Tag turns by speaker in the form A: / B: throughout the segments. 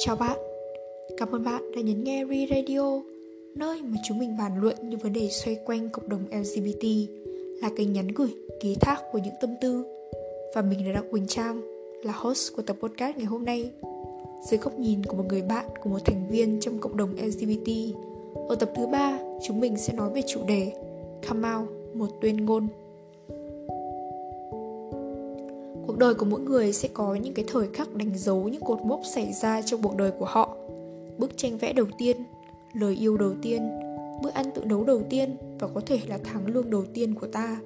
A: Chào bạn, cảm ơn bạn đã nhấn nghe Re Radio, nơi mà chúng mình bàn luận những vấn đề xoay quanh cộng đồng LGBT, là kênh nhắn gửi, ký thác của những tâm tư. Và mình là Đặng Quỳnh Trang, là host của tập podcast ngày hôm nay. Dưới góc nhìn của một người bạn của một thành viên trong cộng đồng LGBT, ở tập thứ ba, chúng mình sẽ nói về chủ đề Come Out, một tuyên ngôn cuộc đời của mỗi người sẽ có những cái thời khắc đánh dấu những cột mốc xảy ra trong cuộc đời của họ. Bức tranh vẽ đầu tiên, lời yêu đầu tiên, bữa ăn tự nấu đầu tiên và có thể là tháng lương đầu tiên của ta.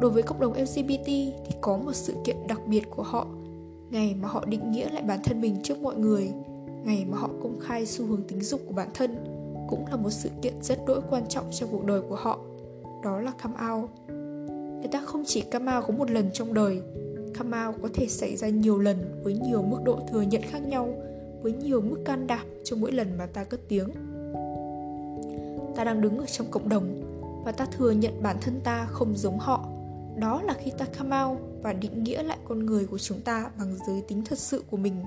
A: Đối với cộng đồng lgbt thì có một sự kiện đặc biệt của họ, ngày mà họ định nghĩa lại bản thân mình trước mọi người, ngày mà họ công khai xu hướng tính dục của bản thân, cũng là một sự kiện rất đỗi quan trọng trong cuộc đời của họ. Đó là come out người ta không chỉ come out có một lần trong đời come out có thể xảy ra nhiều lần với nhiều mức độ thừa nhận khác nhau, với nhiều mức can đảm trong mỗi lần mà ta cất tiếng. Ta đang đứng ở trong cộng đồng và ta thừa nhận bản thân ta không giống họ. Đó là khi ta come out và định nghĩa lại con người của chúng ta bằng giới tính thật sự của mình.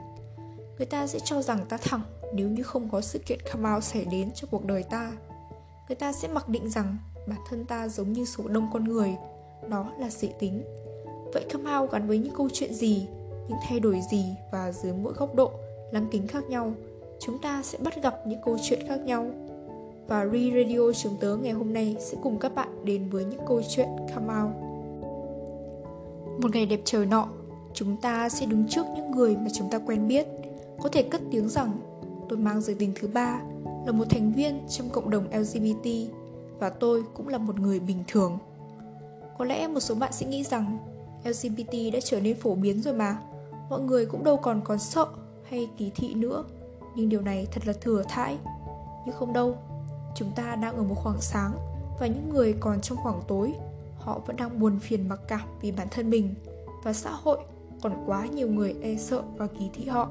A: Người ta sẽ cho rằng ta thẳng nếu như không có sự kiện come out xảy đến cho cuộc đời ta. Người ta sẽ mặc định rằng bản thân ta giống như số đông con người đó là dị tính. Vậy come out gắn với những câu chuyện gì, những thay đổi gì và dưới mỗi góc độ, lăng kính khác nhau, chúng ta sẽ bắt gặp những câu chuyện khác nhau? Và Re Radio chúng tớ ngày hôm nay sẽ cùng các bạn đến với những câu chuyện come out một ngày đẹp trời nọ, chúng ta sẽ đứng trước những người mà chúng ta quen biết. Có thể cất tiếng rằng, tôi mang giới tính thứ ba, là một thành viên trong cộng đồng lgbt và tôi cũng là một người bình thường có lẽ một số bạn sẽ nghĩ rằng LGBT đã trở nên phổ biến rồi mà. Mọi người cũng đâu còn còn sợ hay kỳ thị nữa. Nhưng điều này thật là thừa thãi. Nhưng không đâu, Chúng ta đang ở một khoảng sáng Và những người còn trong khoảng tối, Họ vẫn đang buồn phiền mặc cảm vì bản thân mình. Và xã hội còn quá nhiều người e sợ và kỳ thị họ.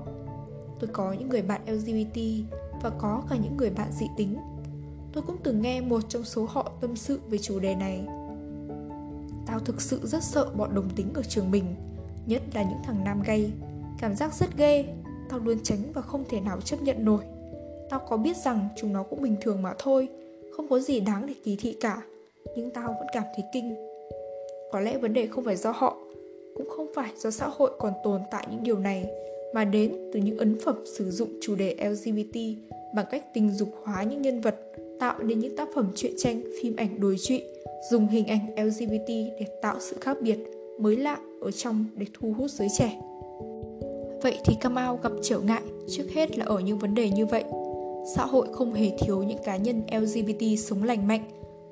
A: Tôi có những người bạn LGBT Và có cả những người bạn dị tính. Tôi cũng từng nghe một trong số họ tâm sự về chủ đề này. Tao thực sự rất sợ bọn đồng tính ở trường mình Nhất là những thằng nam gay. Cảm giác rất ghê Tao luôn tránh và không thể nào chấp nhận nổi. Tao có biết rằng chúng nó cũng bình thường mà thôi Không có gì đáng để kỳ thị cả Nhưng tao vẫn cảm thấy kinh. Có lẽ vấn đề không phải do họ Cũng không phải do xã hội còn tồn tại những điều này Mà đến từ những ấn phẩm sử dụng chủ đề LGBT Bằng cách tình dục hóa những nhân vật Tạo nên những tác phẩm truyện tranh, phim ảnh đối trụy dùng hình ảnh LGBT để tạo sự khác biệt, mới lạ ở trong để thu hút giới trẻ. Vậy thì Kamau gặp trở ngại trước hết là ở những vấn đề như vậy. Xã hội không hề thiếu những cá nhân LGBT sống lành mạnh,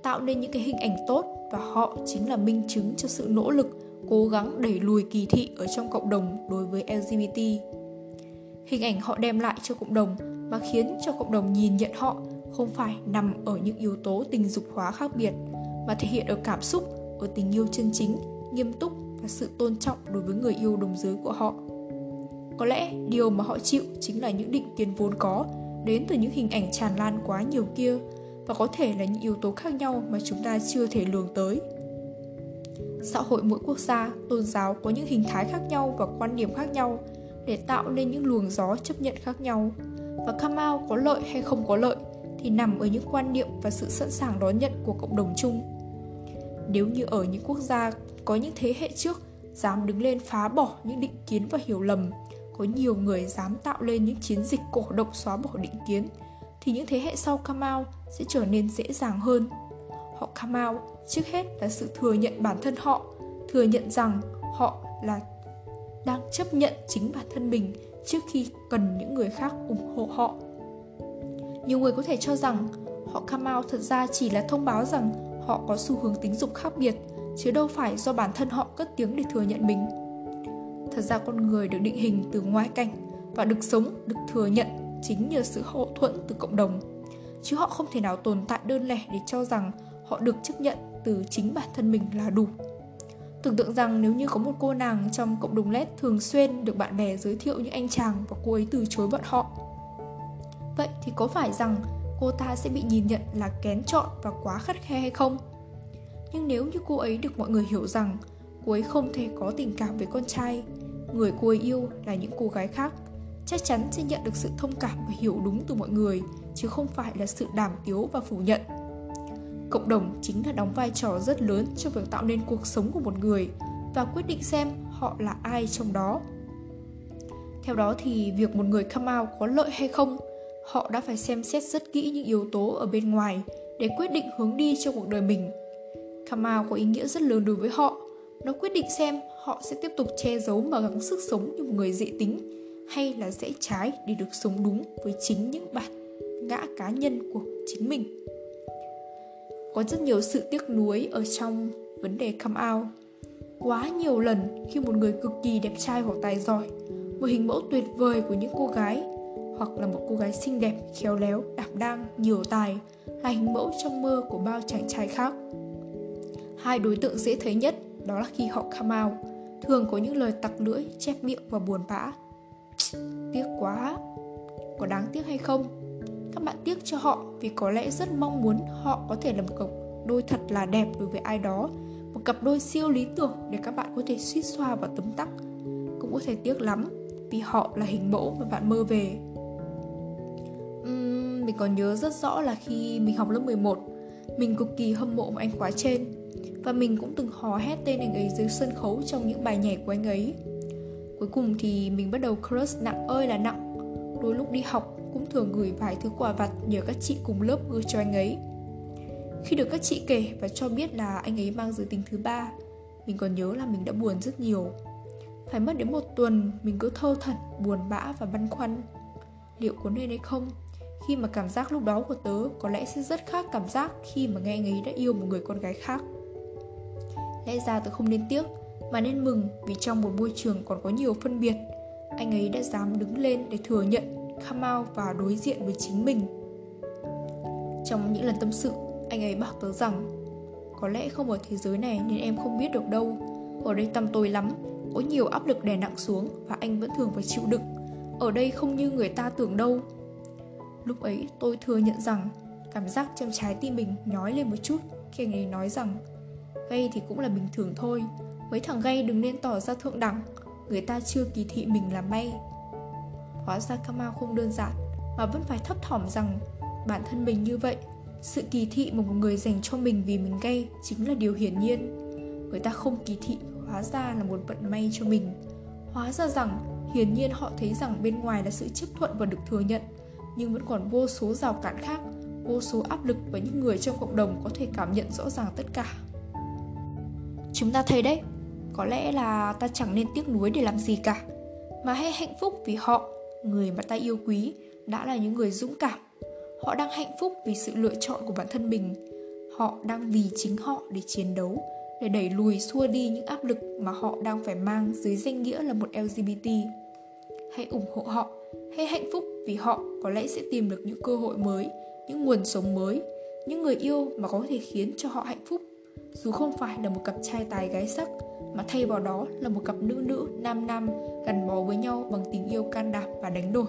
A: tạo nên những cái hình ảnh tốt và họ chính là minh chứng cho sự nỗ lực, cố gắng đẩy lùi kỳ thị ở trong cộng đồng đối với LGBT. Hình ảnh họ đem lại cho cộng đồng mà khiến cho cộng đồng nhìn nhận họ không phải nằm ở những yếu tố tình dục hóa khác biệt mà thể hiện ở cảm xúc, ở tình yêu chân chính, nghiêm túc và sự tôn trọng đối với người yêu đồng giới của họ. Có lẽ điều mà họ chịu chính là những định kiến vốn có đến từ những hình ảnh tràn lan quá nhiều kia và có thể là những yếu tố khác nhau mà chúng ta chưa thể lường tới. Xã hội mỗi quốc gia, tôn giáo có những hình thái khác nhau và quan điểm khác nhau để tạo nên những luồng gió chấp nhận khác nhau. Và come out có lợi hay không có lợi thì nằm ở những quan niệm và sự sẵn sàng đón nhận của cộng đồng chung nếu như ở những quốc gia có những thế hệ trước, dám đứng lên phá bỏ những định kiến và hiểu lầm, có nhiều người dám tạo lên những chiến dịch cổ động xóa bỏ định kiến, thì những thế hệ sau come out sẽ trở nên dễ dàng hơn. Họ come out trước hết là sự thừa nhận bản thân họ, thừa nhận rằng họ là, đang chấp nhận chính bản thân mình trước khi cần những người khác ủng hộ họ. Nhiều người có thể cho rằng họ come out thật ra chỉ là thông báo rằng họ có xu hướng tính dục khác biệt, chứ đâu phải do bản thân họ cất tiếng để thừa nhận mình. Thật ra con người được định hình từ ngoại cảnh và được sống, được thừa nhận chính nhờ sự hậu thuẫn từ cộng đồng. Chứ họ không thể nào tồn tại đơn lẻ để cho rằng họ được chấp nhận từ chính bản thân mình là đủ. Tưởng tượng rằng nếu như có một cô nàng trong cộng đồng led thường xuyên được bạn bè giới thiệu những anh chàng và cô ấy từ chối bọn họ. Vậy thì có phải rằng cô ta sẽ bị nhìn nhận là kén chọn và quá khắt khe hay không? Nhưng nếu như cô ấy được mọi người hiểu rằng cô ấy không thể có tình cảm với con trai, người cô ấy yêu là những cô gái khác, chắc chắn sẽ nhận được sự thông cảm và hiểu đúng từ mọi người, chứ không phải là sự đàm tiếu và phủ nhận. Cộng đồng chính là đóng vai trò rất lớn trong việc tạo nên cuộc sống của một người và quyết định xem họ là ai trong đó. Theo đó thì việc một người come out có lợi hay không? Họ đã phải xem xét rất kỹ những yếu tố ở bên ngoài để quyết định hướng đi cho cuộc đời mình. Karma có ý nghĩa rất lớn đối với họ. Nó quyết định xem họ sẽ tiếp tục che giấu và gắng sức sống như một người dị tính, hay là rẽ trái để được sống đúng với chính những bản ngã cá nhân của chính mình. Có rất nhiều sự tiếc nuối ở trong vấn đề come out quá nhiều lần khi một người cực kỳ đẹp trai hoặc tài giỏi, một hình mẫu tuyệt vời của những cô gái hoặc là một cô gái xinh đẹp, khéo léo, đảm đang, nhiều tài là hình mẫu trong mơ của bao chàng trai khác. Hai đối tượng dễ thấy nhất đó là khi họ come out thường có những lời tặc lưỡi, chép miệng và buồn bã. Tiếc quá. Có đáng tiếc hay không? Các bạn tiếc cho họ vì có lẽ rất mong muốn họ có thể là một cặp đôi thật là đẹp đối với ai đó, một cặp đôi siêu lý tưởng để các bạn có thể suýt xoa và tấm tắc. Cũng có thể tiếc lắm vì họ là hình mẫu mà bạn mơ về mình còn nhớ rất rõ là khi mình học lớp 11 mình cực kỳ hâm mộ một anh khóa trên và mình cũng từng hò hét tên anh ấy dưới sân khấu trong những bài nhảy của anh ấy. Cuối cùng thì mình bắt đầu crush nặng ơi là nặng, đôi lúc đi học cũng thường gửi vài thứ quà vặt nhờ các chị cùng lớp gửi cho anh ấy. Khi được các chị kể và cho biết là anh ấy mang giới tính thứ ba, mình còn nhớ là mình đã buồn rất nhiều. Phải mất đến một tuần mình cứ thơ thẩn, buồn bã và băn khoăn, liệu có nên hay không? Khi mà cảm giác lúc đó của tớ có lẽ sẽ rất khác cảm giác khi mà nghe anh ấy đã yêu một người con gái khác. Lẽ ra tớ không nên tiếc, mà nên mừng vì trong một môi trường còn có nhiều phân biệt, anh ấy đã dám đứng lên để thừa nhận come out và đối diện với chính mình. Trong những lần tâm sự, anh ấy bảo tớ rằng, có lẽ không ở thế giới này nên em không biết được đâu. Ở đây tăm tối lắm, có nhiều áp lực đè nặng xuống và anh vẫn thường phải chịu đựng. Ở đây không như người ta tưởng đâu lúc ấy tôi thừa nhận rằng cảm giác trong trái tim mình nhói lên một chút khi anh ấy nói rằng gay thì cũng là bình thường thôi. Mấy thằng gay đừng nên tỏ ra thượng đẳng, người ta chưa kỳ thị mình là may. Hóa ra Kama không đơn giản mà vẫn phải thấp thỏm rằng bản thân mình như vậy. Sự kỳ thị mà một người dành cho mình vì mình gay chính là điều hiển nhiên. Người ta không kỳ thị, hóa ra là một vận may cho mình. Hóa ra rằng hiển nhiên họ thấy rằng bên ngoài là sự chấp thuận và được thừa nhận nhưng vẫn còn vô số rào cản khác, vô số áp lực và những người trong cộng đồng có thể cảm nhận rõ ràng tất cả. Chúng ta thấy đấy, có lẽ là ta chẳng nên tiếc nuối để làm gì cả, mà hãy hạnh phúc vì họ, người mà ta yêu quý, đã là những người dũng cảm. Họ đang hạnh phúc vì sự lựa chọn của bản thân mình. Họ đang vì chính họ để chiến đấu, để đẩy lùi xua đi những áp lực mà họ đang phải mang dưới danh nghĩa là một lgbt hãy ủng hộ họ, hãy hạnh phúc vì họ có lẽ sẽ tìm được những cơ hội mới, những nguồn sống mới, những người yêu mà có thể khiến cho họ hạnh phúc. Dù không phải là một cặp trai tài gái sắc, mà thay vào đó là một cặp nữ nữ nam nam gắn bó với nhau bằng tình yêu can đảm và đánh đổi.